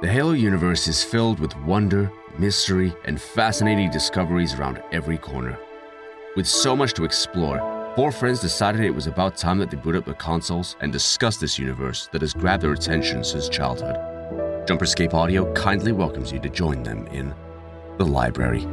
The Halo universe is filled with wonder, mystery, and fascinating discoveries around every corner. With so much to explore, four friends decided it was about time that they boot up their consoles and discuss this universe that has grabbed their attention since childhood. Jumperscape Audio kindly welcomes you to join them in the library.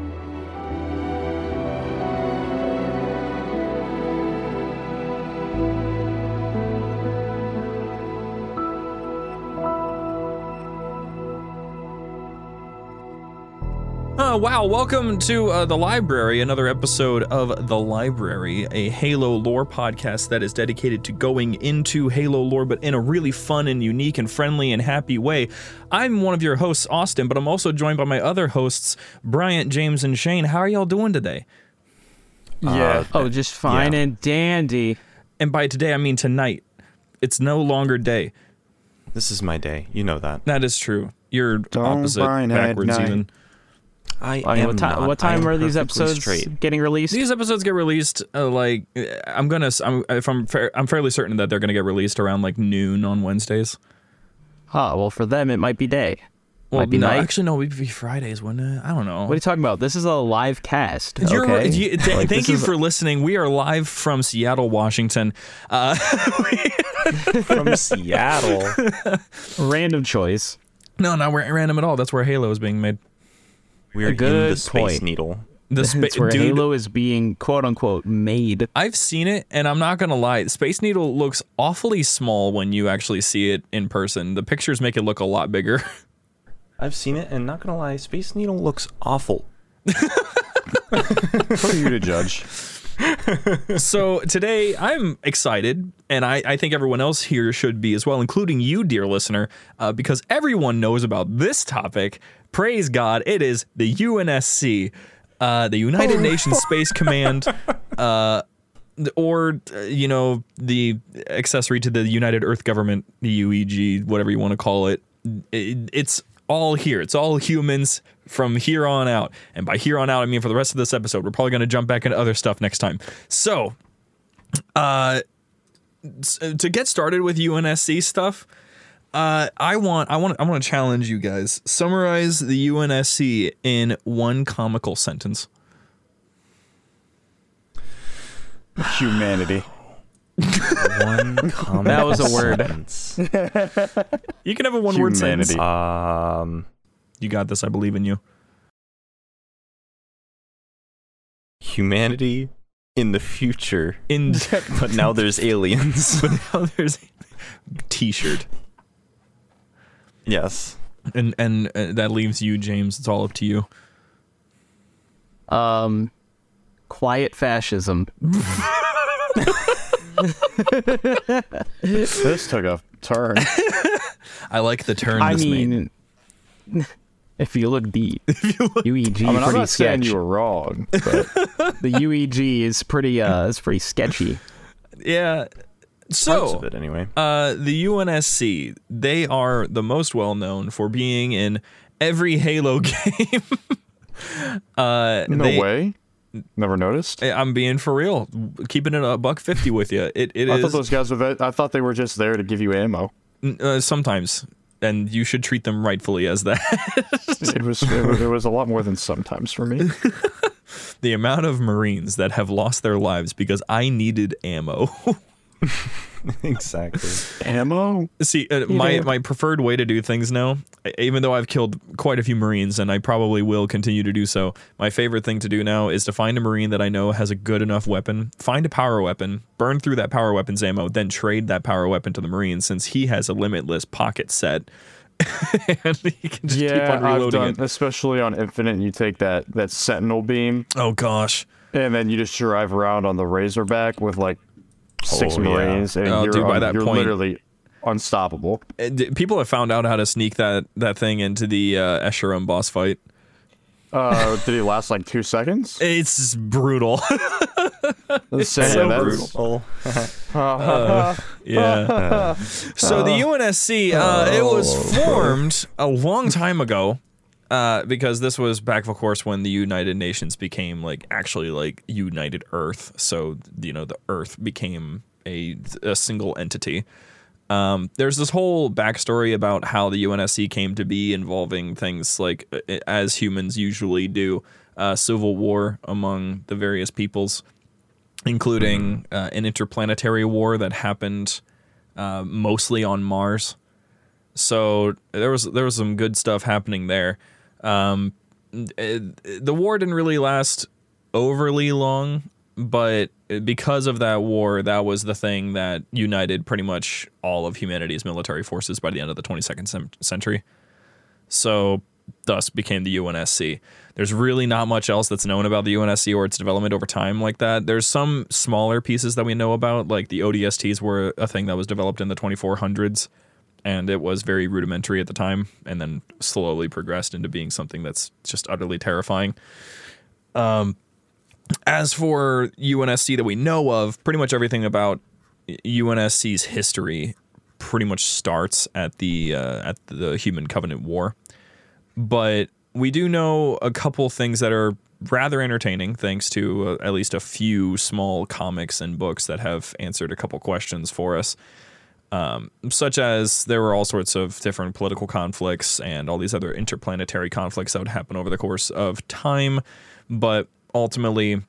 Uh, wow, welcome to uh, the library, another episode of The Library, a Halo lore podcast that is dedicated to going into Halo lore, but in a really fun and unique and friendly and happy way. I'm one of your hosts, Austin, but I'm also joined by my other hosts, Bryant, James, and Shane. How are y'all doing today? Yeah. Oh, just fine yeah. and dandy. And by today, I mean tonight. It's no longer day. This is my day. You know that. That is true. You're Don't opposite, at backwards night. even. I I am what, ti- not. what time am are these episodes Straight. getting released? These episodes get released uh, like I'm gonna. I'm, if I'm fair, I'm fairly certain that they're gonna get released around like noon on Wednesdays. Huh, well, for them, it might be day. Well, might be no, night. actually, no, it'd be Fridays, wouldn't it? I don't know. What are you talking about? This is a live cast. You're- okay? you- th- Like, thank you is- for listening. We are live from Seattle, Washington. Uh, from Seattle. random choice. no, not random at all. That's where Halo is being made. We're in good the Space point. Needle. The spa- It's where dude, Halo is being quote unquote made. I've seen it, and I'm not gonna lie. Space Needle looks awfully small when you actually see it in person. The pictures make it look a lot bigger. I've seen it, and not gonna lie, Space Needle looks awful. Who are you to judge? so today I'm excited, and I, I think everyone else here should be as well, including you, dear listener, uh, because everyone knows about this topic. Praise God, it is the UNSC, uh, the United Nations Space Command, uh, or uh, you know the accessory to the United Earth Government, the UEG, whatever you want to call it. it it's all here. It's all humans from here on out. And by here on out, I mean for the rest of this episode. We're probably going to jump back into other stuff next time. So, uh, to get started with UNSC stuff, uh, I want, I want, I want to challenge you guys. Summarize the UNSC in one comical sentence. Humanity. One comment. That was a word. sentence. You can have a one-word sentence. Um, You got this. I believe in you. humanity in the future, In but now there's aliens. but now there's T-shirt, yes. and and uh, that leaves you, James. It's all up to you. Um, quiet fascism. This took a turn. I like the turn I this made. mean, if you look deep, UEG I mean, I'm pretty not saying you were wrong, but The UEG is pretty uh, is pretty sketchy. Yeah. Parts So, of it anyway. uh, the UNSC, they are the most well known for being in every Halo game. uh, no they- way. Never noticed. I'm being for real, keeping it a buck fifty with you. It it I is thought those guys were. I thought they were just there to give you ammo. uh, sometimes, and you should treat them rightfully as that. It was. It was, it was a lot more than sometimes for me. the amount of Marines that have lost their lives because I needed ammo. exactly. ammo. See, uh, my my preferred way to do things now, even though I've killed quite a few Marines and I probably will continue to do so, my favorite thing to do now is to find a Marine that I know has a good enough weapon, find a power weapon, burn through that power weapon's ammo, then trade that power weapon to the Marine since he has a limitless pocket set. and he can just keep Yeah, on I've done. it. Especially on Infinite, you take that that Sentinel beam, Oh gosh. and then you just drive around on the Razorback with like six Oh, yeah. Marines, and Oh, you're, dude, by un- that you're point- literally unstoppable. Uh, People have found out how to sneak that, that thing into the uh, Escharum boss fight. Uh, did he last like two seconds? It's brutal. It's so that's- brutal. Yeah. so the UNSC, uh, it was formed a long time ago. Uh, because this was back, of course, when the United Nations became like actually like United Earth. So you know the Earth became a a single entity. Um, there's this whole backstory about how the UNSC came to be, involving things like, uh, as humans usually do, uh, civil war among the various peoples, including uh, an interplanetary war that happened uh, mostly on Mars. So there was there was some good stuff happening there. Um, the war didn't really last overly long, but because of that war, that was the thing that united pretty much all of humanity's military forces by the end of the 22nd century. So, thus became the UNSC. There's really not much else that's known about the UNSC or its development over time like that. There's some smaller pieces that we know about, like the ODSTs were a thing that was developed in the 2400s, and it was very rudimentary at the time, and then slowly progressed into being something that's just utterly terrifying. As for UNSC that we know of, pretty much everything about UNSC's history pretty much starts at the uh, at the Human Covenant War. But we do know a couple things that are rather entertaining, thanks to uh, at least a few small comics and books that have answered a couple questions for us. Um, such as there were all sorts of different political conflicts and all these other interplanetary conflicts that would happen over the course of time. But ultimately,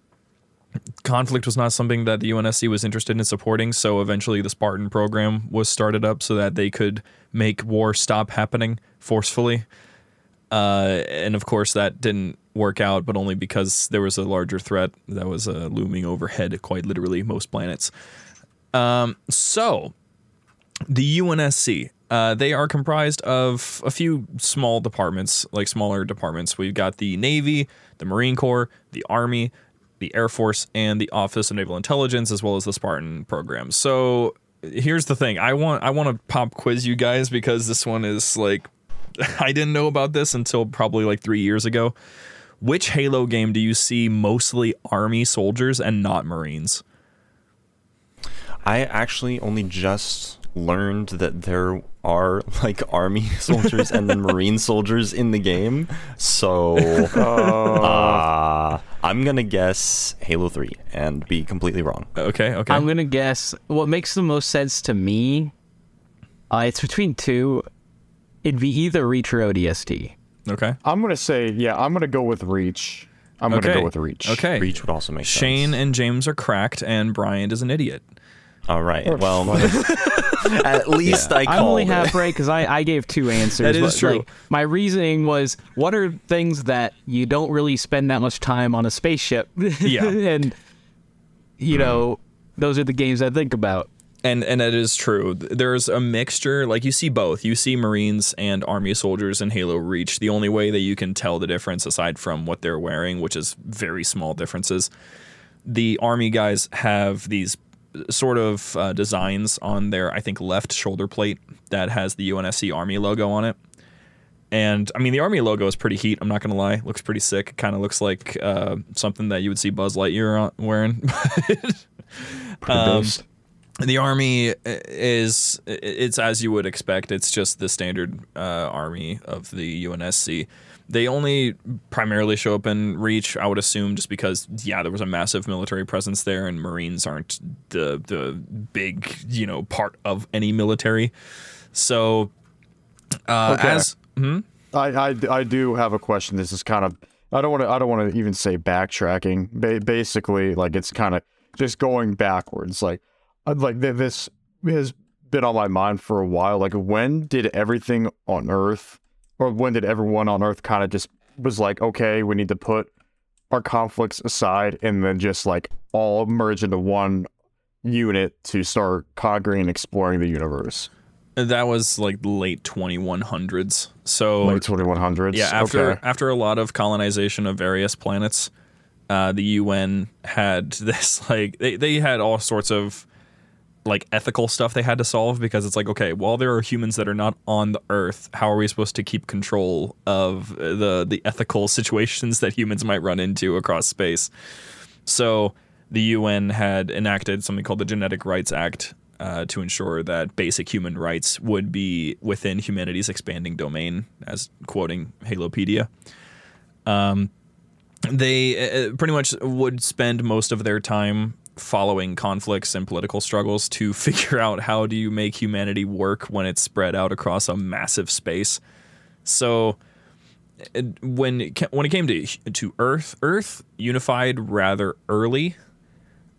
conflict was not something that the UNSC was interested in supporting. So eventually, the Spartan program was started up so that they could make war stop happening forcefully. Uh, and of course, that didn't work out, but only because there was a larger threat that was uh, looming overhead, quite literally, most planets. Um, so, the UNSC. Uh, they are comprised of a few small departments, like smaller departments. We've got the Navy, the Marine Corps, the Army, the Air Force, and the Office of Naval Intelligence, as well as the Spartan program. So here's the thing: I want I want to pop quiz you guys because this one is like I didn't know about this until probably like three years ago. Which Halo game do you see mostly Army soldiers and not Marines? I actually only just learned that there are like army soldiers and then marine soldiers in the game. So uh, I'm gonna guess Halo 3 and be completely wrong. Okay, okay. I'm gonna guess what makes the most sense to me. Uh, it's between two. It'd be either Reach or ODST. okay. I'm gonna say, yeah, I'm gonna go with Reach. I'm gonna go with Reach. Okay. Reach would also make Shane sense. and James are cracked, and Bryant is an idiot. All right. Well, at least I I'm called only it. half right because I, I gave two answers. That is but, true. like, my reasoning was, what are things that you don't really spend that much time on a spaceship? Yeah. and you know, those are the games I think about. And and that is true. There's a mixture. Like you see both. You see Marines and Army soldiers in Halo Reach. The only way that you can tell the difference, aside from what they're wearing, which is very small differences, the Army guys have these sort of uh, designs on their, I think, left shoulder plate that has the UNSC Army logo on it. And I mean, the Army logo is pretty heat. I'm not gonna lie. Looks pretty sick. Kind of looks like uh, something that you would see Buzz Lightyear on- wearing. Um, the army is it's as you would expect it's just the standard uh, army of the unsc they only primarily show up in reach i would assume just because yeah there was a massive military presence there and marines aren't the the big you know part of any military so uh, Okay. as I, I, I do have a question. This is kind of I don't want to I don't want to even say backtracking. Ba- basically, like it's kind of just going backwards. Like uh, like this has been on my mind for a while. Like when did everything on Earth, or when did everyone on Earth kind of just was like, okay, we need to put our conflicts aside and then just like all merge into one unit to start conquering and exploring the universe. that was like late 2100s so Late 2100s. Yeah, after okay. after a lot of colonization of various planets, uh, the UN had this like they, they had all sorts of like ethical stuff they had to solve because it's like okay, while there are humans that are not on the Earth, how are we supposed to keep control of the the ethical situations that humans might run into across space? So the UN had enacted something called the Genetic Rights Act uh, to ensure that basic human rights would be within humanity's expanding domain, as quoting Halopedia. Um, they uh, pretty much would spend most of their time following conflicts and political struggles to figure out how do you make humanity work when it's spread out across a massive space. So when it, when it came to to Earth, Earth unified rather early.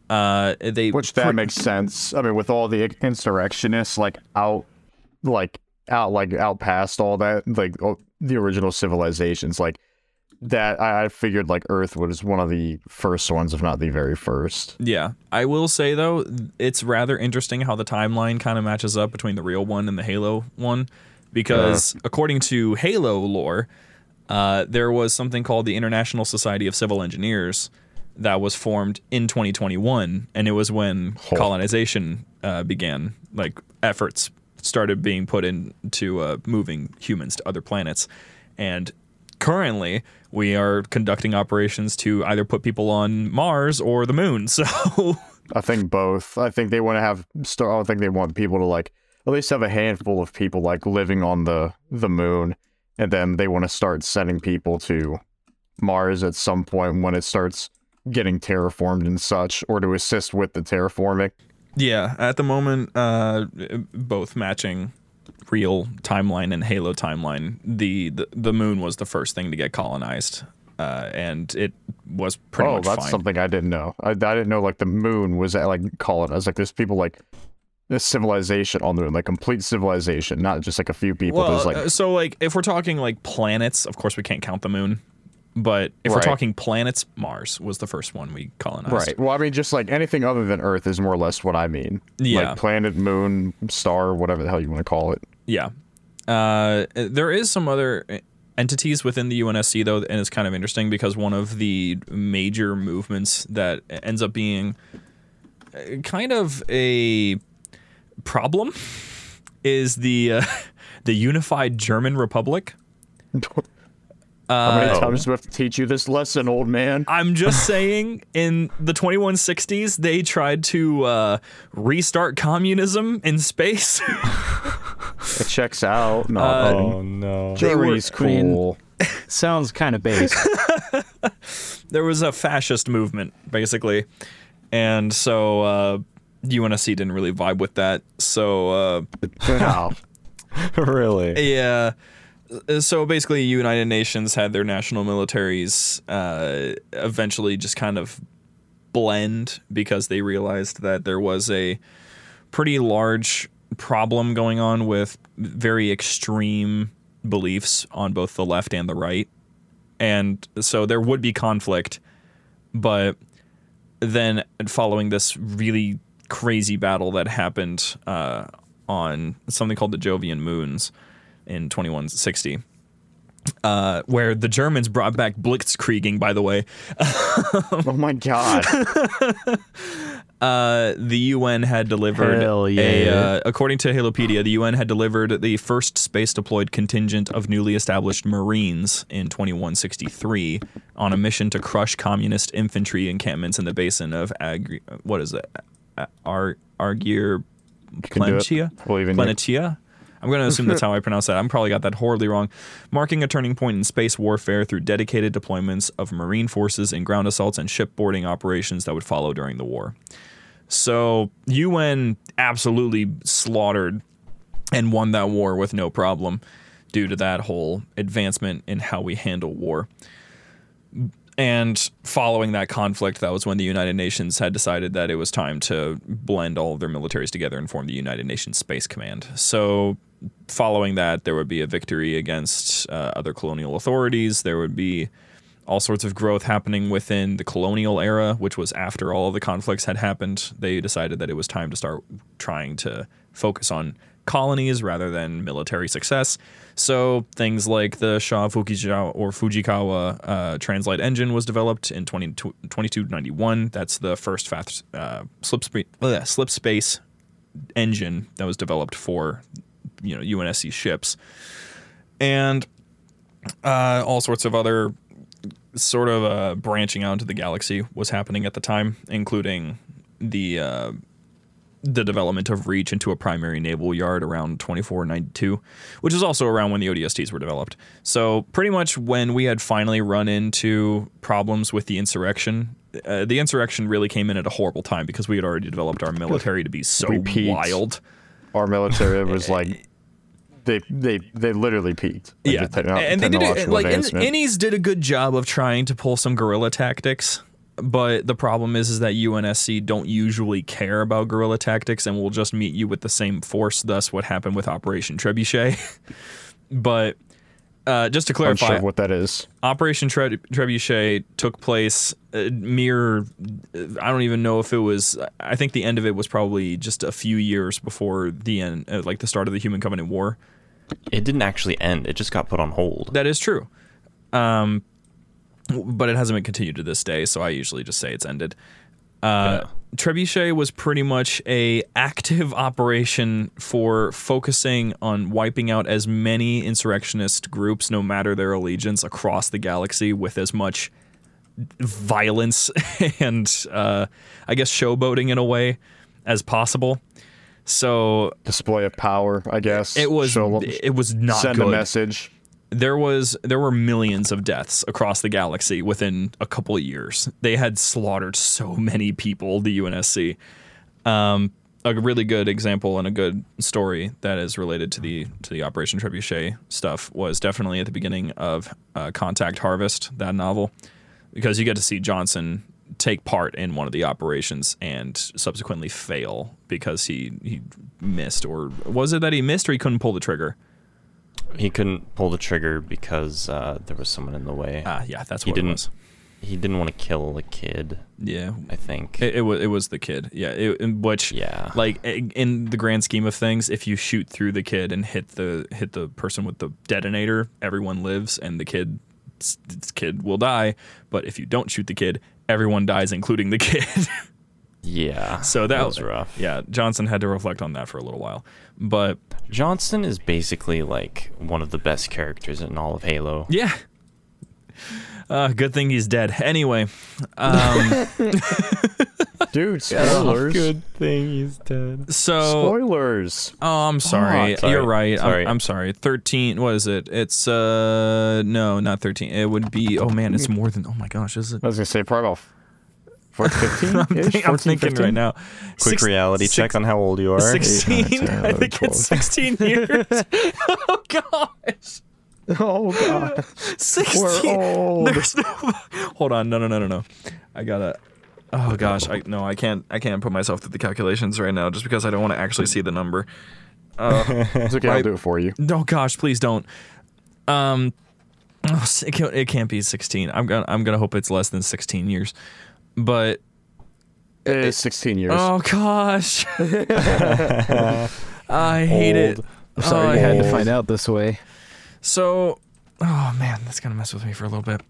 Uh, they Which that pre- makes sense. I mean, with all the insurrectionists like out, like out, like out past all that, like the original civilizations, like that. I, figured like Earth was one of the first ones, if not the very first. Yeah, I will say though, it's rather interesting how the timeline kind of matches up between the real one and the Halo one, because according to Halo lore, uh, there was something called the International Society of Civil Engineers that was formed in 2021, and it was when colonization uh, began, like efforts started being put into uh, moving humans to other planets, and currently we are conducting operations to either put people on Mars or the moon. So I think both. I think they want to have. Start. I think they want people to like at least have a handful of people like living on the the moon, and then they want to start sending people to Mars at some point when it starts getting terraformed and such, or to assist with the terraforming. yeah, at the moment, uh, both matching real timeline and Halo timeline. The, the the moon was the first thing to get colonized, uh, and it was pretty oh, much that's fine. something I didn't know. I, I didn't know like the moon was at, like colonized. Like there's people like this civilization on the moon, like complete civilization, not just like a few people. Well, like uh, so like if we're talking like planets, of course we can't count the moon. But if we're talking planets, Mars was the first one we colonized. Right. Well, I mean, just like anything other than Earth is more or less what I mean. Yeah. Like planet, moon, star, whatever the hell you want to call it. Yeah. Uh, there is some other entities within the UNSC though, and it's kind of interesting because one of the major movements that ends up being uh, kind of a problem is the uh, the unified German Republic. How many Uh, times do we have to teach you this lesson, old man? I'm just saying, in the 2160s, they tried to uh, restart communism in space. It checks out. No, Uh, Oh no. Germany's I mean- cool. Sounds kind of base. there was a fascist movement basically and so uh UNSC didn't really vibe with that so uh Wow. really? yeah so basically United Nations had their national militaries uh eventually just kind of blend because they realized that there was a pretty large problem going on with very extreme beliefs on both the left and the right. And so there would be conflict but then following this really crazy battle that happened uh, on something called the Jovian Moons in 2160, uh, where the Germans brought back blitzkrieging, by the way. oh my god. Uh, the UN had delivered Hell a, uh, according to Halopedia, the UN had delivered the first space deployed contingent of newly established Marines in 2163 on a mission to crush communist infantry encampments in the basin of Agri- what is it? Ar- Argyre can do it. Planitia? Believe in you. Planitia? I'm going to assume that's how I pronounce that. I'm probably got that horribly wrong. Marking a turning point in space warfare through dedicated deployments of Marine forces in ground assaults and shipboarding operations that would follow during the war. So UN absolutely slaughtered and won that war with no problem due to that whole advancement in how we handle war. And following that conflict, that was when the United Nations had decided that it was time to blend all of their militaries together and form the United Nations Space Command. So, following that, there would be a victory against uh, other colonial authorities. There would be all sorts of growth happening within the colonial era, which was after all the conflicts had happened. They decided that it was time to start trying to focus on colonies rather than military success. So things like the Shaw Fujisawa or Fujikawa uh, translight engine was developed in 20, 2291. That's the first fast uh, slip, slip space engine that was developed for you know UNSC ships, and uh, all sorts of other sort of uh, branching out into the galaxy was happening at the time, including the uh, the development of Reach into a primary naval yard around 2492, which is also around when the ODSTs were developed. So pretty much when we had finally run into problems with the insurrection uh, the insurrection really came in at a horrible time because we had already developed our military to be so We peaked. wild. Our military was like they they they literally peaked. Like, yeah, the and they did it like in. Innies did a good job of trying to pull some guerrilla tactics, but the problem is is that UNSC don't usually care about guerrilla tactics and will just meet you with the same force. Thus, what happened with Operation Trebuchet. but uh, just to unsure clarify, of what that is. Operation Tre- Trebuchet took place uh, mere. I don't even know if it was. I think the end of it was probably just a few years before the end, uh, like the start of the Human Covenant War. It didn't actually end. It just got put on hold. That is true. Um, but it hasn't been continued to this day, so I usually just say it's ended. Uh, Yeah. Trebuchet was pretty much a active operation for focusing on wiping out as many insurrectionist groups, no matter their allegiance, across the galaxy with as much violence and uh, I guess showboating in a way as possible. So Display of power, I guess. it was Show- it was not send good a message. There was there were millions of deaths across the galaxy within a couple of years. They had slaughtered so many people. The UNSC, um, a really good example and a good story that is related to the to the Operation Trebuchet stuff was definitely at the beginning of uh, Contact Harvest, that novel, because you get to see Johnson take part in one of the operations and subsequently fail because he he missed or was it that he missed or he couldn't pull the trigger? He couldn't pull the trigger because uh, there was someone in the way. Ah, yeah, that's he what it didn't. was. He didn't want to kill a kid. Yeah, I think. It, it was it was the kid. Yeah, it, which Yeah. like in the grand scheme of things, if you shoot through the kid and hit the hit the person with the detonator, everyone lives and the kid this kid will die. But if you don't shoot the kid, everyone dies, including the kid. yeah. so that, was rough. Yeah, Johnson had to reflect on that for a little while, but Johnson is basically like one of the best characters in all of Halo. yeah. Uh, good thing he's dead. Anyway, um, Dude, spoilers. Good thing he's dead. so Spoilers. Oh, I'm sorry. Sorry. You're right. Sorry. I'm, I'm sorry. 13. What is it? It's uh no, not 13. It would be Oh man, it's more than Oh my gosh, is it? I was gonna say probably about four- 15 I'm, think- I'm thinking right now. Quick Six- reality six- check on how old you are. 16. I think 12. it's 16 years. oh gosh. Oh god, 16. we're old. There's no Hold on. No, no, no, no, no. I got to Oh gosh, I no, I can't I can't put myself through the calculations right now just because I don't want to actually see the number. It's okay, I- I'll do it for you. No, gosh, please don't. Um, oh, it can't, it can't be 16. I'm gonna I'm gonna hope it's less than 16 years. But It's 16 years. oh gosh, I hate it. I'm sorry Oh, you had to find out this way. So, oh man, that's gonna mess with me for a little bit.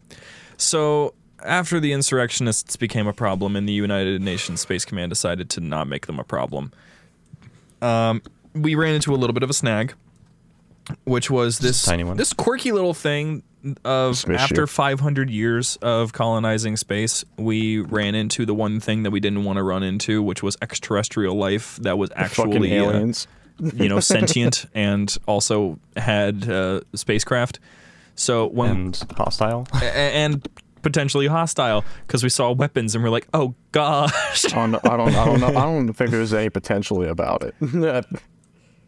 So after the insurrectionists became a problem, and the United Nations Space Command decided to not make them a problem, um, we ran into a little bit of a snag, which was this tiny one. this quirky little thing of Space after ship. 500 years of colonizing space, we ran into the one thing that we didn't want to run into, which was extraterrestrial life that was Fucking actually uh, you know, sentient and also had uh, spacecraft. So when and hostile. and potentially hostile because we saw weapons and we're like, oh gosh. I don't, I don't, I don't know. I don't think there's any potentially about it.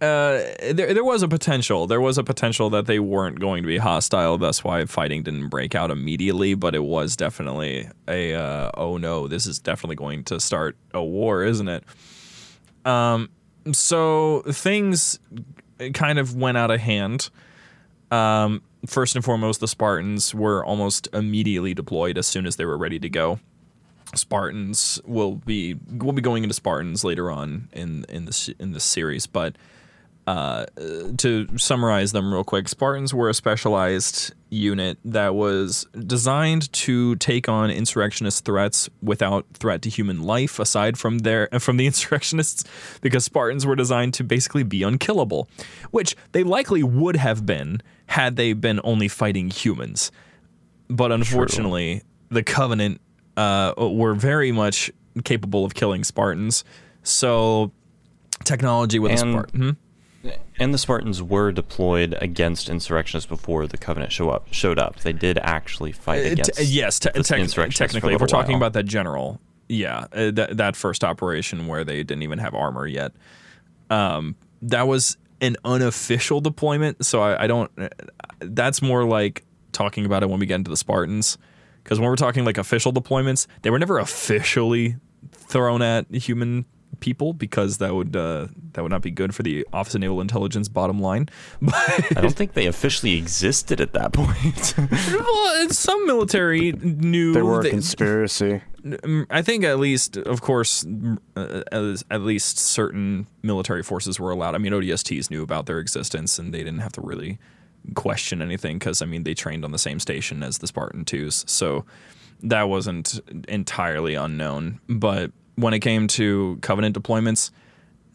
Uh, there, there was a potential. There was a potential that they weren't going to be hostile. That's why fighting didn't break out immediately. But it was definitely a uh, oh no, this is definitely going to start a war, isn't it? Um, so things kind of went out of hand. Um, first and foremost, the Spartans were almost immediately deployed as soon as they were ready to go. Spartans will be we'll be going into Spartans later on in in this in this series, but uh, to summarize them real quick, Spartans were a specialized unit that was designed to take on insurrectionist threats without threat to human life, aside from their from the insurrectionists, because Spartans were designed to basically be unkillable, which they likely would have been had they been only fighting humans. But unfortunately, the Covenant uh, were very much capable of killing Spartans. So technology with a Spartan. Hmm? And the Spartans were deployed against insurrectionists before the Covenant show up showed up. They did actually fight Uh, t- against. yes, te- the tec- insurrectionists for a technically, if we're talking while. about that general, yeah, uh, that that first operation where they didn't even have armor yet, um, that was an unofficial deployment. So I, I don't. uh, That's more like talking about it when we get into the Spartans, because when we're talking like official deployments, they were never officially thrown at human people because that would uh, that would not be good for the Office of Naval Intelligence bottom line. But I don't think they officially existed at that point. well, some military knew They were a conspiracy. I think at least, of course, uh, at at least certain military forces were allowed. I mean, ODSTs knew about their existence, and they didn't have to really question anything because I mean, they trained on the same station as the Spartan twos, so that wasn't entirely unknown. But when it came to Covenant deployments,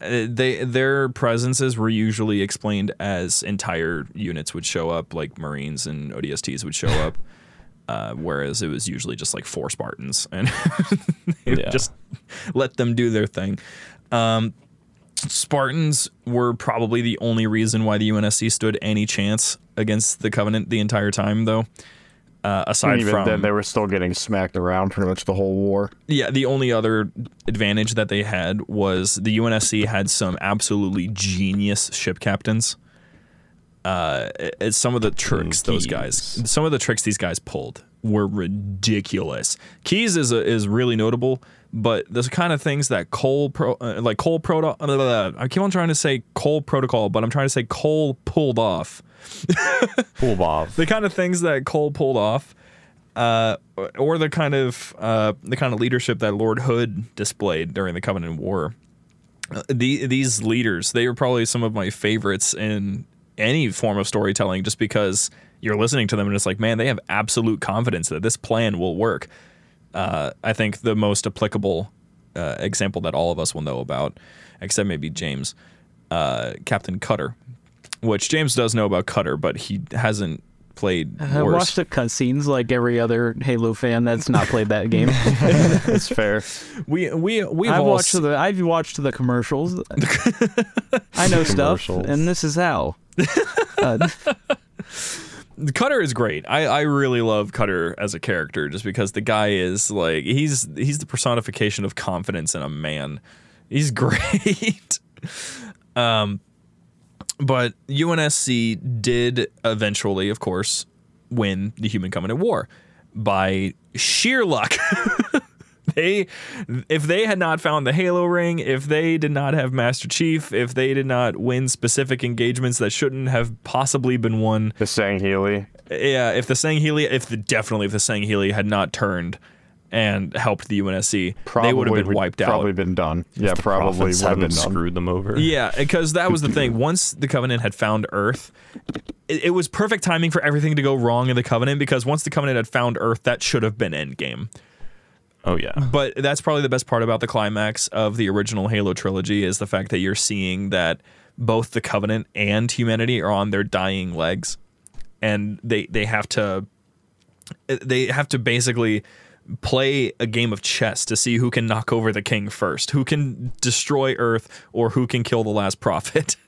uh, they their presences were usually explained as entire units would show up, like Marines and ODSTs would show up. Uh, whereas it was usually just like four Spartans, and Yeah. just let them do their thing. Um, Spartans were probably the only reason why the UNSC stood any chance against the Covenant the entire time, though. Uh, aside And even from then, they were still getting smacked around pretty much the whole war. yeah, the only other advantage that they had was the UNSC had some absolutely genius ship captains. Uh, it's some of the tricks those guys, some of the tricks these guys pulled were ridiculous. Keyes is a, is really notable, but the kind of things that Cole pro, uh, like Cole proto, I keep on trying to say Cole protocol, but I'm trying to say Cole pulled off Pulbov. the kind of things that Cole pulled off, uh, or the kind of uh, the kind of leadership that Lord Hood displayed during the Covenant War. Uh, the, these leaders, they were probably some of my favorites in any form of storytelling, just because you're listening to them and it's like, man, they have absolute confidence that this plan will work. Uh, I think the most applicable uh, example that all of us will know about, except maybe James, uh, Captain Cutter, which James does know about Cutter, but he hasn't played I wars. watched the cutscenes like every other Halo fan that's not played that game. It's fair. we we we've I've watched s- the I've watched the commercials. I know stuff, and this is how. Uh, Cutter is great. I, I really love Cutter as a character just because the guy is like he's he's the personification of confidence in a man. He's great. um but UNSC did eventually, of course, win the Human Covenant War by sheer luck. they if they had not found the Halo ring, if they did not have Master Chief, if they did not win specific engagements that shouldn't have possibly been won, The Sangheili. yeah, if the Sangheili, if the definitely if the Sangheili had not turned and helped the UNSC, Probably they would have been would- wiped out. Probably been done. Yeah, probably would have been done. screwed them over. Yeah, because that was the thing. Once the Covenant had found Earth, it, it was perfect timing for everything to go wrong in the Covenant. Because once the Covenant had found Earth, that should have been Endgame. Oh yeah. But that's probably the best part about the climax of the original Halo trilogy is the fact that you're seeing that both the Covenant and humanity are on their dying legs, and they they have to they have to basically play a game of chess to see who can knock over the king first, who can destroy Earth, or who can kill the last prophet.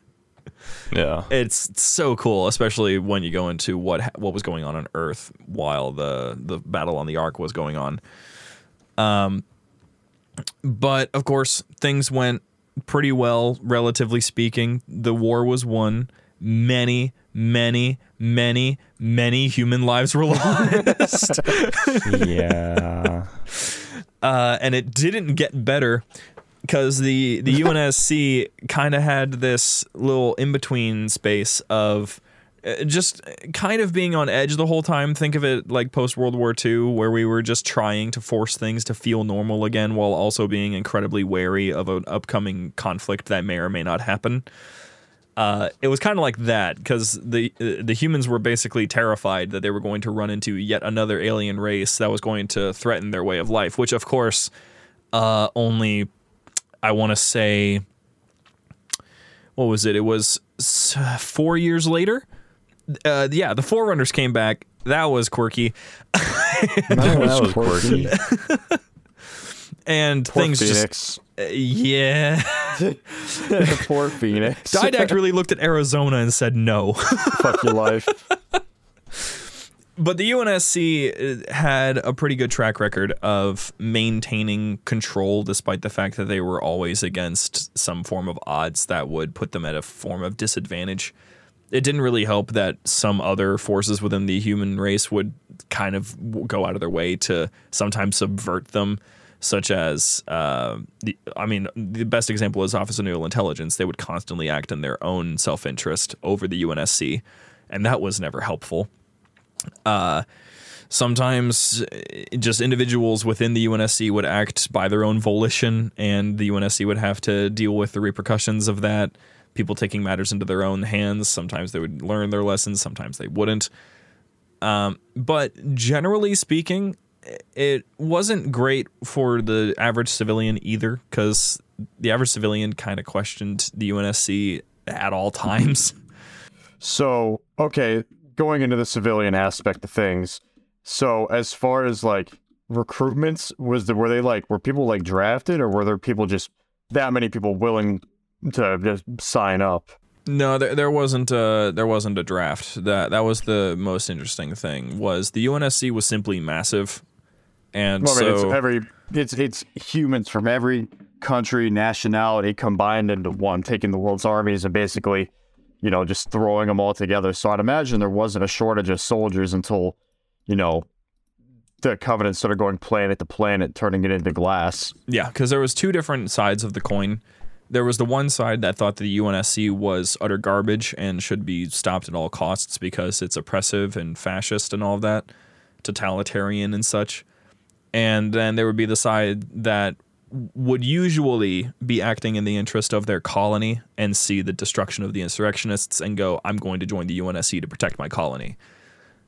Yeah. it's so cool, especially when you go into what what was going on on Earth while the the battle on the Ark was going on. Um, but of course, things went pretty well, relatively speaking. The war was won. Many, many, many, many human lives were lost. yeah. uh, and it didn't get better because the the UNSC kind of had this little in between space of just kind of being on edge the whole time. Think of it like post World War II, where we were just trying to force things to feel normal again, while also being incredibly wary of an upcoming conflict that may or may not happen. Uh, it was kind of like that because the uh, the humans were basically terrified that they were going to run into yet another alien race that was going to threaten their way of life. Which, of course, uh, only I want to say, what was it? It was four years later. Uh, yeah, the Forerunners came back. That was quirky. that was quirky. and Poor things just Phoenix. uh, yeah. Poor Phoenix. Didact really looked at Arizona and said no. Fuck your life. but the UNSC had a pretty good track record of maintaining control despite the fact that they were always against some form of odds that would put them at a form of disadvantage. It didn't really help that some other forces within the human race would kind of go out of their way to sometimes subvert them, such as, uh, the, I mean, the best example is Office of Naval Intelligence. They would constantly act in their own self interest over the UNSC, and that was never helpful sometimes uh, just individuals within the UNSC would act by their own volition, and the UNSC would have to deal with the repercussions of that. People taking matters into their own hands. Sometimes they would learn their lessons, sometimes they wouldn't. Um, but generally speaking, it wasn't great for the average civilian either, because the average civilian kind of questioned the UNSC at all times. So, okay, going into the civilian aspect of things. So, as far as like recruitments, was the were they like were people like drafted, or were there people just that many people willing to just sign up? No, there, there wasn't a there wasn't a draft. That that was the most interesting thing. Was the UNSC was simply massive, and Well, I mean, so it's every it's it's humans from every country, nationality combined into one, taking the world's armies and basically, you know, just throwing them all together. So I'd imagine there wasn't a shortage of soldiers until, you know, the Covenant started going planet to planet, turning it into glass. yeah, because there was two different sides of the coin. There was the one side that thought the UNSC was utter garbage and should be stopped at all costs because it's oppressive and fascist and all of that, totalitarian and such. And then there would be the side that would usually be acting in the interest of their colony and see the destruction of the insurrectionists and go, I'm going to join the UNSC to protect my colony.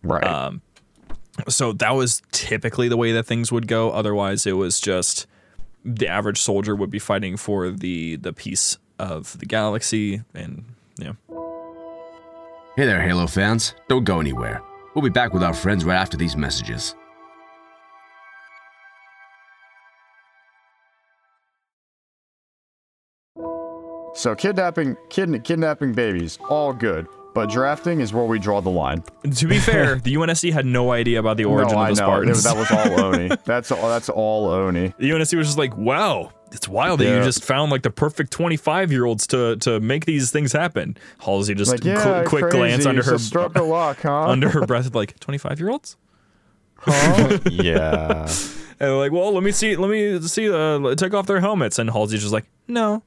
Right. Um, so that was typically the way that things would go. Otherwise, it was just the average soldier would be fighting for the the peace of the galaxy, and yeah. Hey there, Halo fans. Don't go anywhere. We'll be back with our friends right after these messages. so kidnapping kid, kidnapping babies, all good. But drafting is where we draw the line. To be fair, the UNSC had no idea about the origin no, of the I know. It- Spartans. That was all ONI. That's all that's all ONI. the UNSC was just like, "Wow, it's wild that you just found like the perfect 25 year olds to to make these things happen." Halsey just Like, qu- yeah, quick crazy. glance under It's her a stroke of luck, huh? under her breath, like 25 year olds. Huh? yeah. And they're like, well, let me see, let me see, uh, take off their helmets. And Halsey's just like, no.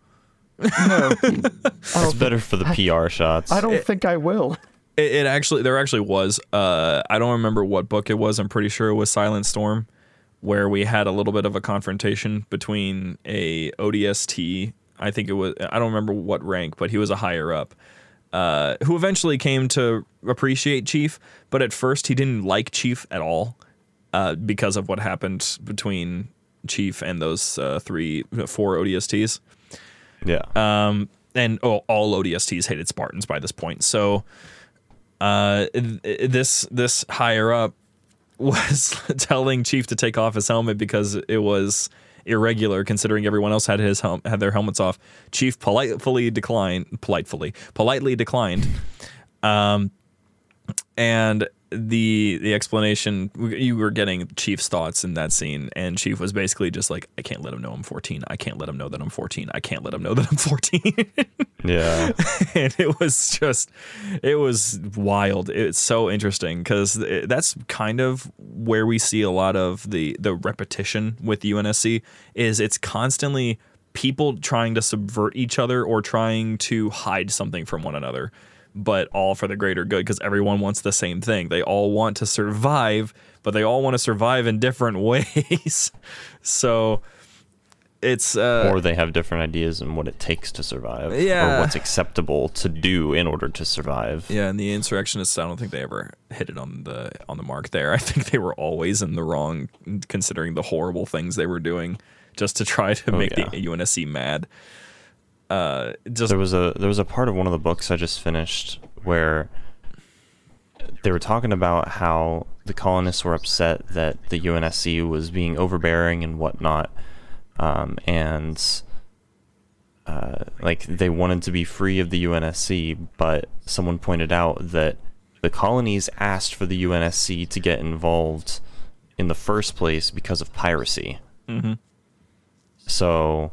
It's better for the PR shots. I don't think I will. It, it actually, there actually was. Uh, I don't remember what book it was. I'm pretty sure it was Silent Storm, where we had a little bit of a confrontation between a ODST. I think it was. I don't remember what rank, but he was a higher up. Uh, who eventually came to appreciate Chief, but at first he didn't like Chief at all uh, because of what happened between Chief and those uh, three, four ODSTs. Yeah. Um, and oh, all ODSTs hated Spartans by this point. So uh, this this higher up was telling Chief to take off his helmet because it was irregular, considering everyone else had his hel- had their helmets off. Chief politely declined, politely, politely declined. Um, and the the explanation you were getting Chief's thoughts in that scene, and Chief was basically just like, "I can't let him know I'm 14. I can't let him know that I'm 14. I can't let him know that I'm 14." yeah. and it was just it was wild it's so interesting because that's kind of where we see a lot of the the repetition with unsc is it's constantly people trying to subvert each other or trying to hide something from one another but all for the greater good because everyone wants the same thing they all want to survive but they all want to survive in different ways so it's uh or they have different ideas on what it takes to survive. Yeah. Or what's acceptable to do in order to survive. Yeah, and the insurrectionists, I don't think they ever hit it on the on the mark there. I think they were always in the wrong, considering the horrible things they were doing just to try to Oh, make yeah. the UNSC mad. Uh, just There was a there was a part of one of the books I just finished where they were talking about how the colonists were upset that the UNSC was being overbearing and whatnot, um, and uh, like they wanted to be free of the UNSC, but someone pointed out that the colonies asked for the UNSC to get involved in the first place because of piracy. Mm-hmm. So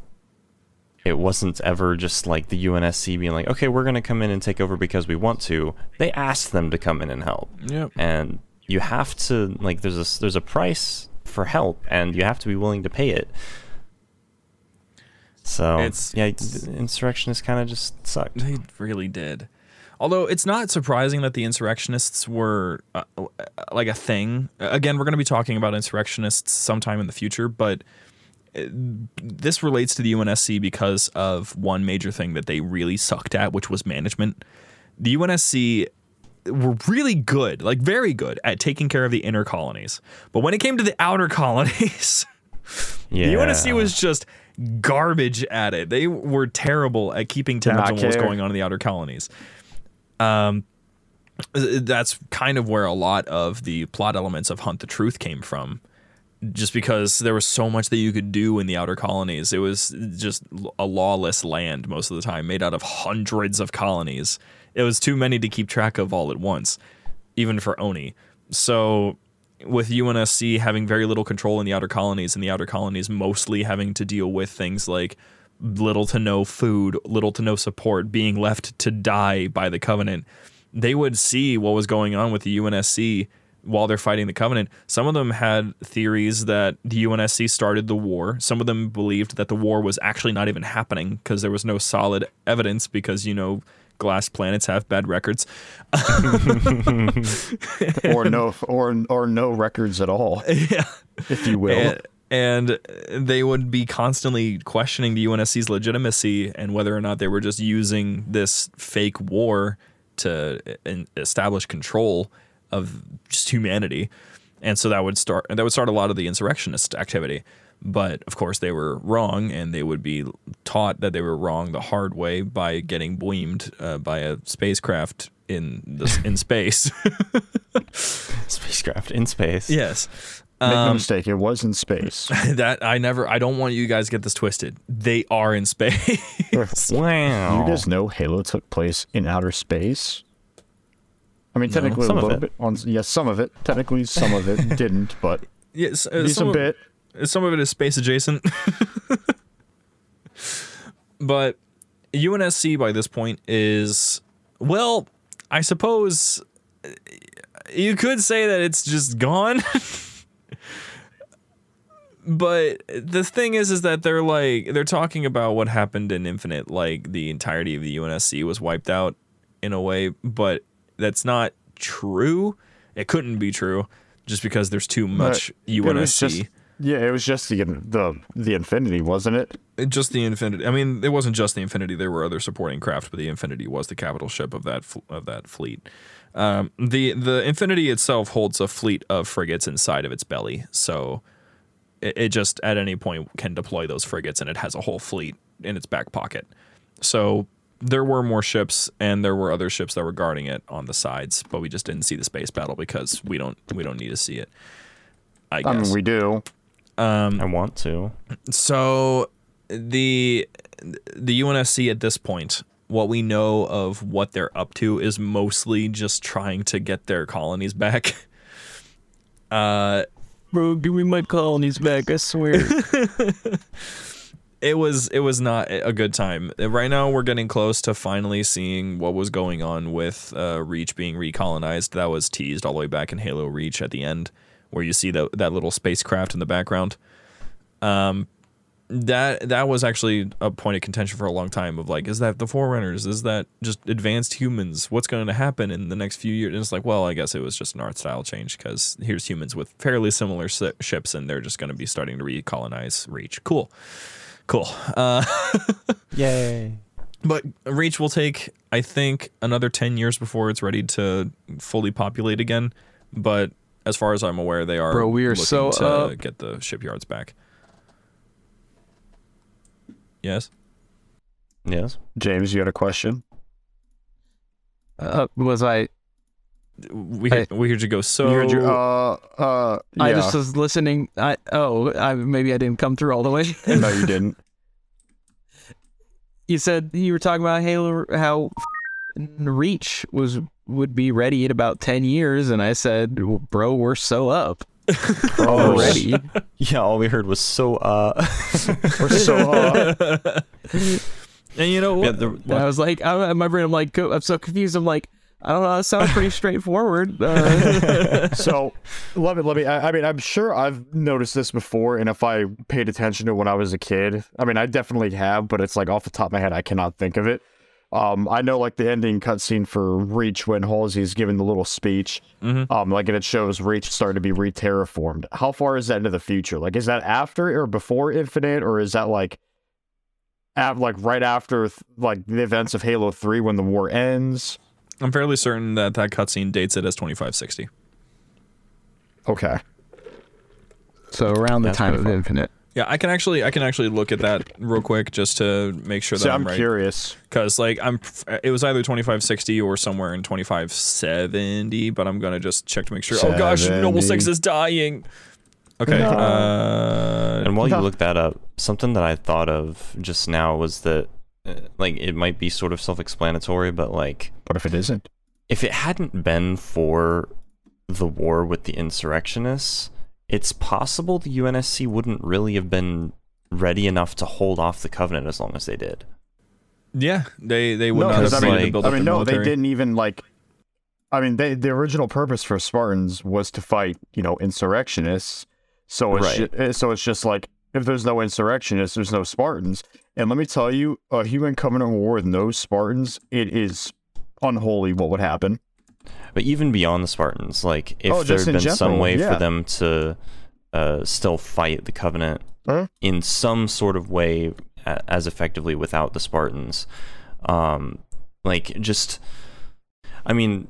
it wasn't ever just like the UNSC being like, okay, we're going to come in and take over because we want to. They asked them to come in and help. Yep. And you have to like there's a there's a price for help and you have to be willing to pay it. So It's- yeah, the insurrectionists kind of just sucked. They really did. Although it's not surprising that the insurrectionists were uh, uh, like a thing. Again, we're going to be talking about insurrectionists sometime in the future, but this relates to the UNSC because of one major thing that they really sucked at, which was management. The UNSC were really good, like very good at taking care of the inner colonies. But when it came to the outer colonies, Yeah. the UNSC was just garbage at it. They were terrible at keeping tabs on what was going on in the outer colonies. Um, that's kind of where a lot of the plot elements of Hunt the Truth came from. Just because there was so much that you could do in the outer colonies, it was just a lawless land most of the time, made out of hundreds of colonies. It was too many to keep track of all at once, even for ONI. So with UNSC having very little control in the outer colonies, and the outer colonies mostly having to deal with things like little to no food, little to no support, being left to die by the Covenant, they would see what was going on with the UNSC while they're fighting the Covenant. Some of them had theories that the UNSC started the war. Some of them believed that the war was actually not even happening because there was no solid evidence because, you know, glass planets have bad records. or no or or no records at all, yeah. if you will. and, and they would be constantly questioning the UNSC's legitimacy and whether or not they were just using this fake war to establish control of just humanity. And so that would start that would start a lot of the insurrectionist activity. But of course, they were wrong, and they would be taught that they were wrong the hard way by getting beamed uh, by a spacecraft in the, in space. spacecraft in space. yes, Make no um, mistake, it was in space. that I never. I don't want you guys to get this twisted. They are in space. Wow. You guys know Halo took place in outer space? I mean, technically some a of little it. bit. On yes, some of it. Technically, some of it didn't, but yes, uh, some of, bit. some of it is space adjacent. but UNSC by this point is well, I suppose uh, you could say that it's just gone. but the thing is is that they're like they're talking about what happened in Infinite like the entirety of the UNSC was wiped out in a way, but that's not true. It couldn't be true just because there's too much It was UNSC. just- yeah, it was just the the the Infinity, wasn't it? It- just the Infinity. I mean, it wasn't just the Infinity. There were other supporting craft, but the Infinity was the capital ship of that of that fleet. Um, the the Infinity itself holds a fleet of frigates inside of its belly, so it, it just at any point can deploy those frigates, and it has a whole fleet in its back pocket. So there were more ships, and there were other ships that were guarding it on the sides, but we just didn't see the space battle because we don't we don't need to see it. I I guess. mean, we do. I want to. So the the UNSC at this point, what we know of what they're up to is mostly just trying to get their colonies back. Uh, Bro, give me my colonies back, I swear. it was it was not a good time. Right now, we're getting close to finally seeing what was going on with uh, Reach being recolonized. That was teased all the way back in Halo Reach at the end, where you see that that little spacecraft in the background. Um, that that was actually a point of contention for a long time. Of like, is that the Forerunners? Is that just advanced humans? What's going to happen in the next few years? And it's like, well, I guess it was just an art style change because here's humans with fairly similar si- ships, and they're just going to be starting to recolonize Reach. Cool. Cool. Uh, Yay. but Reach will take, I think, another 10 years before it's ready to fully populate again. But as far as I'm aware, they are Bro, we are looking so to up. get the shipyards back. Yes? Yes. James, you had a question? uh, was I? We Hey. we heard you go. So You heard your- uh, uh, yeah. I just was listening. I oh, I, maybe I didn't come through all the way. no, you didn't. you said you were talking about Halo, how Reach was would be ready in about ten years, and I said, well, "Bro, we're so up Oh, already." Yeah, all we heard was so uh We're so uh, and you know yeah, the, And I was like, I, in my brain, I'm like, I'm so confused. I'm like, I don't know. It sounds pretty straightforward. Uh, so let me let me I, I mean i'm sure i've noticed this before and if i paid attention to it when i was a kid i mean i definitely have but it's like off the top of my head i cannot think of it um i know like the ending cutscene for reach when halsey's giving the little speech Mhm. um like and it shows reach starting to be re-terraformed how far is that into the future like is that after or before infinite or is that like like right after th- like the events of halo 3 when the war ends I'm fairly certain that that cutscene dates it as 2560. okay so around the That's time of far. Infinite. Yeah, I can actually I can actually look at that real quick just to make sure that so I'm, i'm right. curious Because like I'm, it was either 2560 or somewhere in 2570, but I'm gonna just check to make sure. Oh gosh, Noble Six is dying. Okay. No. Uh, And while you look that up, something that I thought of just now was that, Uh, like, it might be sort of self-explanatory, but like, what if it isn't if it hadn't been for the war with the insurrectionists, it's possible the UNSC wouldn't really have been ready enough to hold off the Covenant as long as they did. yeah, they they would No, not have 'cause I needed mean- to build I mean, the no, they didn't even like. I mean, they, the original purpose for Spartans was to fight, you know, insurrectionists. So it's Right. ju- eh, so it's just like if there's no insurrectionists, there's no Spartans. And let me tell you, a human Covenant war with no Spartans, it is unholy. What would happen? But even beyond the Spartans, like, if Oh, there had been some way yeah. for them to uh, still fight the Covenant Huh? in some sort of way as effectively without the Spartans, um, like, just, I mean,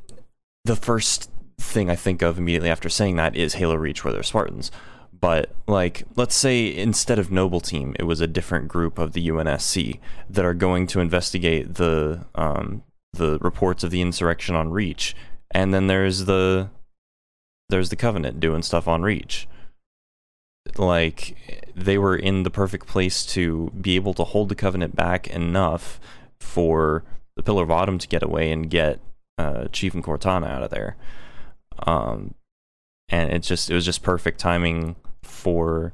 the first thing I think of immediately after saying that is Halo Reach, where they're Spartans. But like, let's say instead of Noble Team, it was a different group of the UNSC that are going to investigate the um, the reports of the insurrection on Reach, and then there's the there's the Covenant doing stuff on Reach. Like they were in the perfect place to be able to hold the Covenant back enough for the Pillar of Autumn to get away and get uh, Chief and Cortana out of there. Um, and it's just it was just perfect timing for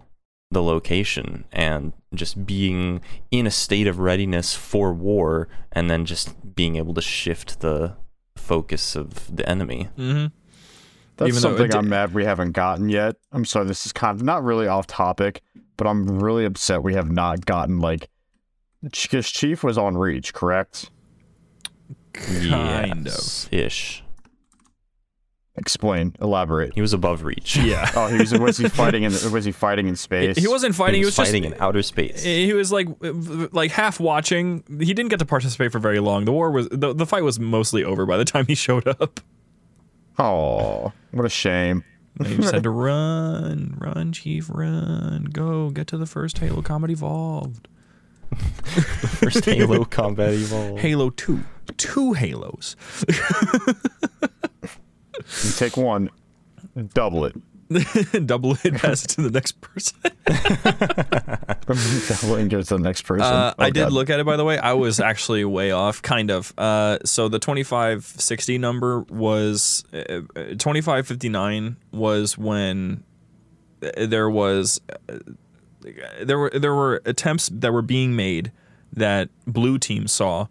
the location and just being in a state of readiness for war and then just being able to shift the focus of the enemy. hmm That's Even something di- I'm mad we haven't gotten yet. I'm sorry, this is kind of not really off topic, but I'm really upset we have not gotten like because Chief was on Reach, correct? Kind Yes, ish. Explain, elaborate. He was above reach. Yeah. Oh, he was was he fighting in was he fighting in space? He wasn't fighting. he He was, was, fighting just, in outer space. He was like like half watching. He didn't get to participate for very long. The war was the, the fight was mostly over by the time he showed up. Oh, what a shame. And he just had to run, run, chief, run, go, get to the first Halo Combat Evolved. First Halo Combat Evolved. Halo Two, two Halos. You take one, double it. Double it, pass it to the next person. double it and to the next person. Uh, Oh, I did God. look at it, by the way. I was actually way off, kind of. Uh, so the 2560 number was uh, uh, 2559 was when uh, there was uh, there were there were attempts that were being made that blue team saw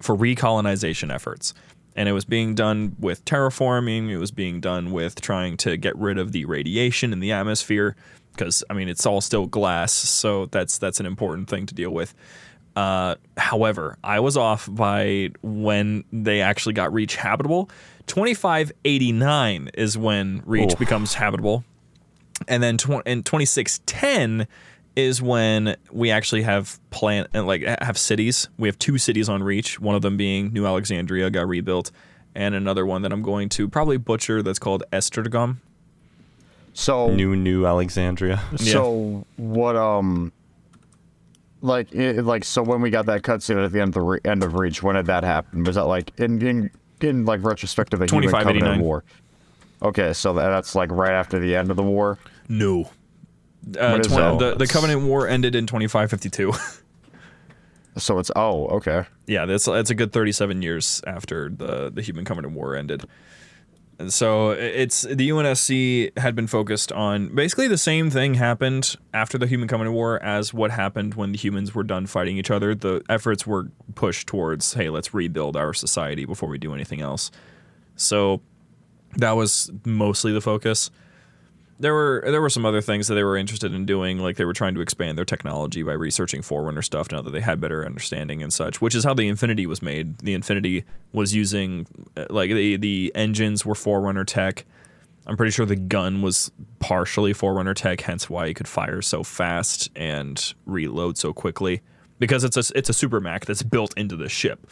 for recolonization efforts. And it was being done with terraforming. It was being done with trying to get rid of the radiation in the atmosphere, because I mean it's all still glass, so that's that's an important thing to deal with. Uh, however, I was off by when they actually got Reach habitable. 2589 is when Reach Oof. becomes habitable and then tw- in 2610 is when we actually have plant and like have cities. We have two cities on Reach. One of them being New Alexandria got rebuilt, and another one that I'm going to probably butcher that's called Esztergom. So New New Alexandria. So what? Um, like it, like so when we got that cutscene at the end of the re- end of Reach, when did that happen? Was that like in, in in like retrospective of Human Covenant 2589. War? Okay, so that's like right after the end of the war. No. Uh, What is twen- that? the, the Covenant War ended in 2552. So it's oh okay. yeah, that's that's a good 37 years after the the Human Covenant War ended. And so it's the UNSC had been focused on basically the same thing happened after the Human Covenant War as what happened when the humans were done fighting each other. The efforts were pushed towards, hey, let's rebuild our society before we do anything else. So that was mostly the focus. There were there were some other things that they were interested in doing, like they were trying to expand their technology by researching Forerunner stuff now that they had better understanding and such, which is how the Infinity was made. The Infinity was using uh, like the the engines were Forerunner tech. I'm pretty sure the gun was partially Forerunner tech, hence why it could fire so fast and reload so quickly because it's a it's a super MAC that's built into the ship.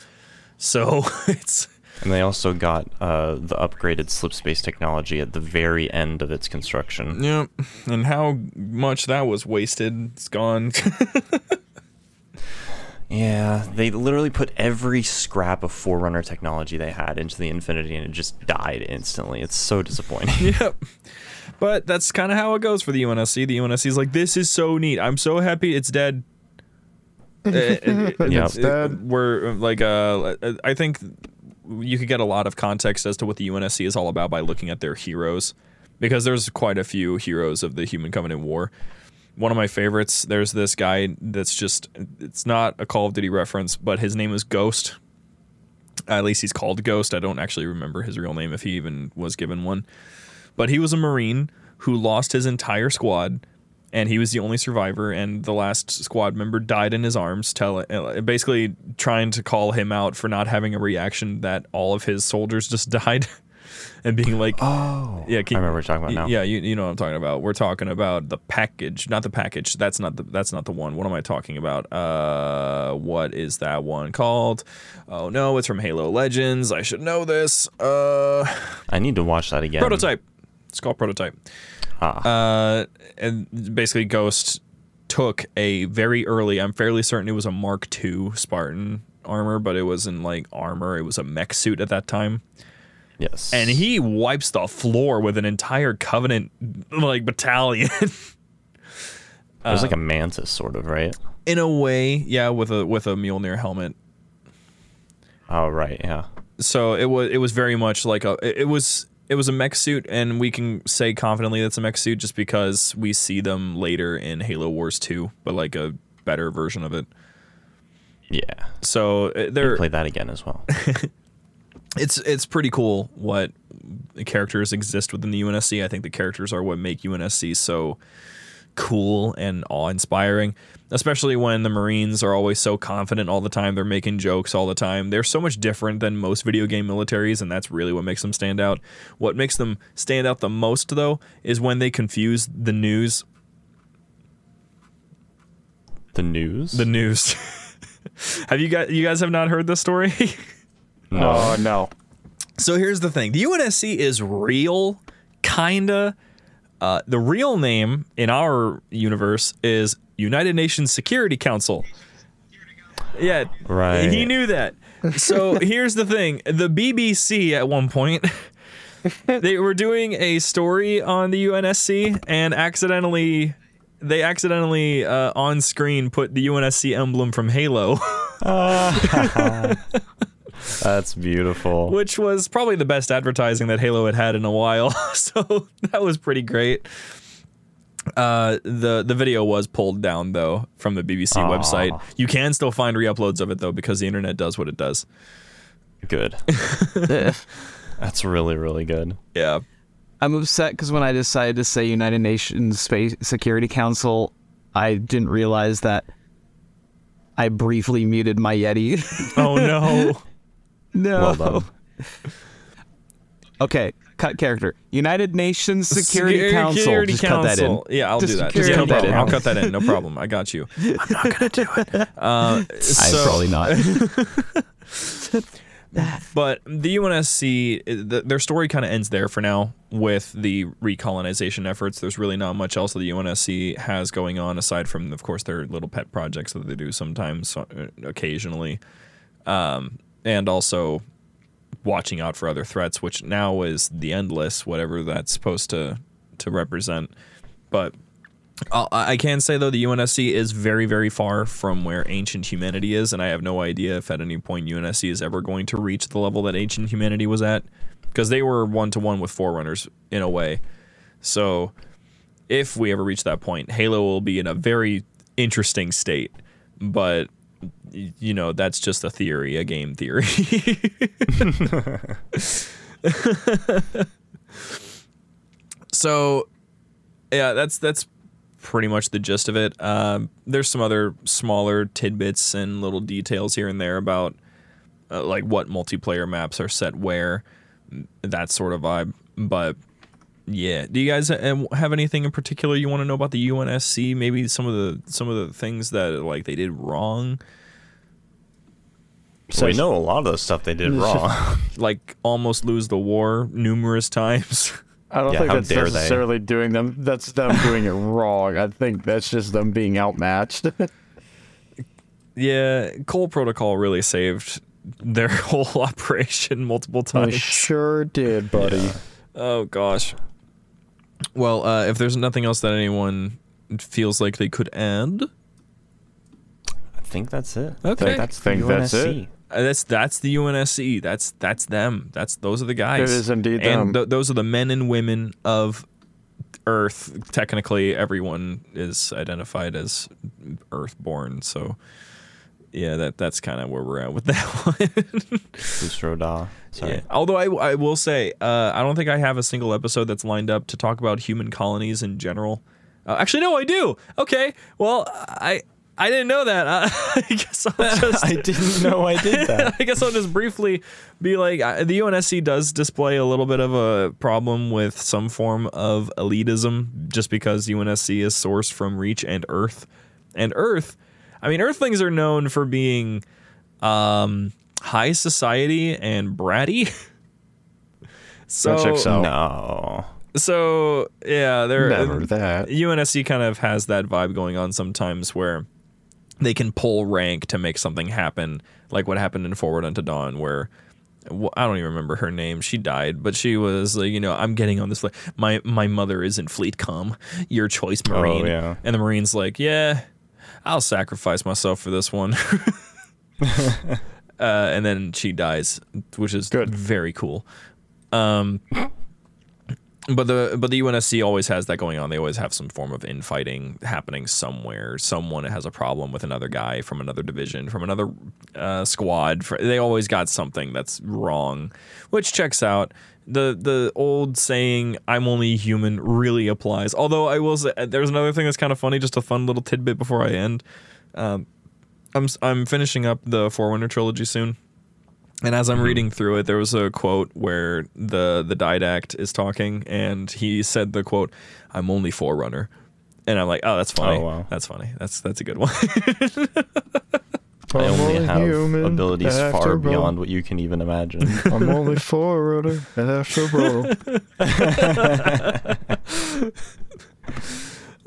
So it's And they also got uh, the upgraded slip space technology at the very end of its construction. Yep. and how much that was wasted, it's gone. Yeah, they literally put every scrap of Forerunner technology they had into the Infinity and it just died instantly. It's so disappointing. Yep. But that's kind of how it goes for the UNSC. The UNSC is like, this is so neat. I'm so happy it's dead. Uh, it- it- Yeah. It's dead. We're like, uh, I think you could get a lot of context as to what the UNSC is all about by looking at their heroes, because there's quite a few heroes of the Human Covenant War. One of my favorites. There's this guy that's just. It's not a Call of Duty reference, but his name is Ghost. At least he's called Ghost. I don't actually remember his real name if he even was given one. But he was a Marine who lost his entire squad, and he was the only survivor. And the last squad member died in his arms, tell, uh, basically trying to call him out for not having a reaction that all of his soldiers just died, and being like, oh, yeah, I remember talking about now. yeah, you, you know what I'm talking about. We're talking about the package, not the package. That's not the that's not the one. What am I talking about? Uh, what is that one called? Oh no, it's from Halo Legends. I should know this. Uh, I need to watch that again. prototype. It's called prototype. Ah. Uh, and basically, Ghost took a very early. I'm fairly certain it was a Mark II Spartan armor, but it wasn't like armor. It was a mech suit at that time yes. and he wipes the floor with an entire covenant like battalion It was like a mantis, sort of, right? in a way yeah with a with a mjolnir helmet Oh, right, yeah. so it was it was very much like a it was it was a mech suit and we can say confidently that's a mech suit just because we see them later in halo wars 2 but like a better version of it Yeah. so uh, They they're play that again as well. it's it's pretty cool what characters exist within the UNSC. I think the characters are what make UNSC so cool and awe-inspiring, especially when the Marines are always so confident all the time. They're making jokes all the time. They're so much different than most video game militaries, and that's really what makes them stand out. What makes them stand out the most, though, is when they confuse the news. The news? The news. have you guys? You guys have not heard this story? no. Oh no. So here's the thing: the UNSC is real, kinda. Uh, the real name in our universe is United Nations Security Council. Yeah, Right. He knew that. So here's the thing: the BBC at one point. They were doing a story on the UNSC and accidentally, they accidentally uh, on screen put the UNSC emblem from Halo. That's beautiful. which was probably the best advertising that Halo had had in a while. so that was pretty great. Uh, the the video was pulled down though from the BBC Aw. website. You can still find re-uploads of it though because the internet does what it does. Good. That's really, really good. Yeah. I'm upset because when I decided to say United Nations Space Security Council, I didn't realize that I briefly muted my Yeti. Oh no. no. Well done. Okay, cut character. United Nations Security, Council. Security Just cut that in. Yeah, I'll Just do that. Just no that problem. in. I'll cut that in. No problem. I got you. I'm not gonna do it. Uh, I so- probably not. But the UNSC, the, their story kind of ends there for now with the recolonization efforts. There's really not much else that the UNSC has going on aside from, of course, their little pet projects that they do sometimes, uh, occasionally, um, and also watching out for other threats, which now is the endless, whatever that's supposed to to represent. But I can say though the UNSC is very very far from where ancient humanity is, and I have no idea if at any point UNSC is ever going to reach the level that ancient humanity was at, because they were one to one with Forerunners in a way. So if we ever reach that point, Halo will be in a very interesting state. But you know, that's just a theory, a game theory. so yeah, that's that's pretty much the gist of it. Um, there's some other smaller tidbits and little details here and there about uh, like what multiplayer maps are set where, that sort of vibe. But yeah, do you guys uh, have anything in particular you want to know about the UNSC? Maybe some of the some of the things that like they did wrong, So I know a lot of the stuff they did wrong. like almost lose the war numerous times. I don't Yeah, think that's dare they. necessarily doing them. That's them doing it wrong. I think that's just them being outmatched. yeah, Cole Protocol really saved their whole operation multiple I times. sure did, buddy. Oh gosh. Well, uh, if there's nothing else that anyone feels like they could add, I think that's it. Okay. that's Think the that's it. uh, that's that's the UNSC. That's that's them. That's those are the guys. It is indeed and them. th- those are the men and women of Earth. Technically, everyone is identified as Earthborn. So, yeah, that that's kind of where we're at with that one. Sorry. Yeah. Although I, I will say, uh, I don't think I have a single episode that's lined up to talk about human colonies in general. Uh, actually, no, I do. Okay. Well, I I didn't know that. Uh, I guess I'll just. I didn't know I did that. I guess I'll just briefly be like, uh, the UNSC does display a little bit of a problem with some form of elitism, just because UNSC is sourced from Reach and Earth, and Earth. I mean, Earthlings are known for being um, high society and bratty. so, That checks out. No. so yeah, they're Never that. UNSC kind of has that vibe going on sometimes where they can pull rank to make something happen, like what happened in Forward Unto Dawn, where well, I don't even remember her name. She died, but she was like, you know, I'm getting on this. Flight. My my mother is in Fleet Com. Your choice, Marine. Oh, yeah. And the Marine's like, yeah, I'll sacrifice myself for this one. uh, and then she dies, which is Good. very cool. Um, but the but the UNSC always has that going on. They always have some form of infighting happening somewhere. Someone has a problem with another guy from another division, from another uh, squad. They always got something that's wrong, which checks out. The the old saying "I'm only human" really applies. Although I will say there's another thing that's kind of funny. Just a fun little tidbit before I end. Um, I'm I'm finishing up the Forerunner trilogy soon. And as I'm reading through it, there was a quote where the the didact is talking, and he said the quote, "I'm only forerunner," and I'm like, "Oh, that's funny. Oh, wow. That's funny. That's that's a good one." I only have human abilities after far all. beyond what you can even imagine. I'm only forwarder after all.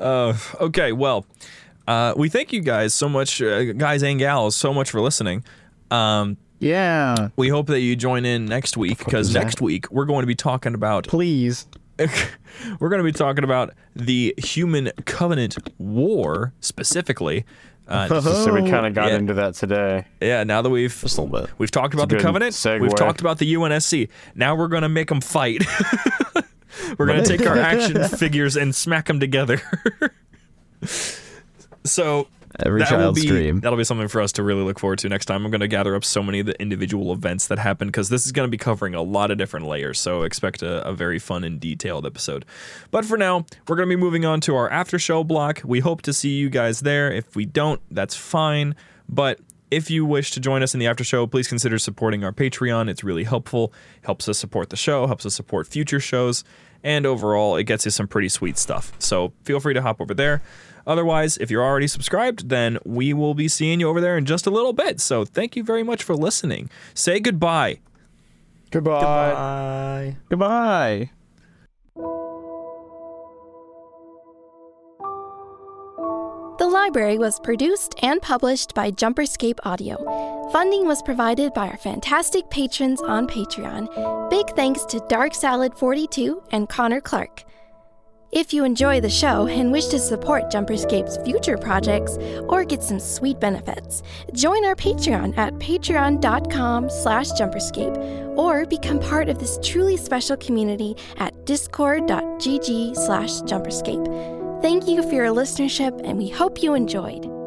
uh, okay, well, uh, we thank you guys so much, uh, guys and gals, so much for listening. Um, Yeah, we hope that you join in next week because is that? next week we're going to be talking about please. we're going to be talking about the Human Covenant War specifically. Uh, so we kind of got Yeah. into that today. yeah, now that we've Just a little bit. We've talked about the Covenant. segue. We've talked about the UNSC. Now we're going to make them fight. we're going to take our action figures and smack them together. so Every that child's be dream. that'll be something for us to really look forward to next time. I'm going to gather up so many of the individual events that happen because this is going to be covering a lot of different layers. So expect a, a very fun and detailed episode. But for now, we're going to be moving on to our after show block. We hope to see you guys there. If we don't, that's fine. But if you wish to join us in the after show, please consider supporting our Patreon. It's really helpful. Helps us support the show, helps us support future shows, and overall, it gets you some pretty sweet stuff. So feel free to hop over there. Otherwise, if you're already subscribed, then we will be seeing you over there in just a little bit. So thank you very much for listening. Say goodbye. Goodbye. Bye. Goodbye. The library was produced and published by Jumperscape Audio. Funding was provided by our fantastic patrons on Patreon. Big thanks to Dark Salad 42 and Connor Clark. If you enjoy the show and wish to support Jumperscape's future projects or get some sweet benefits, join our Patreon at patreon.com slash jumperscape or become part of this truly special community at discord.gg slash jumperscape. Thank you for your listenership and we hope you enjoyed.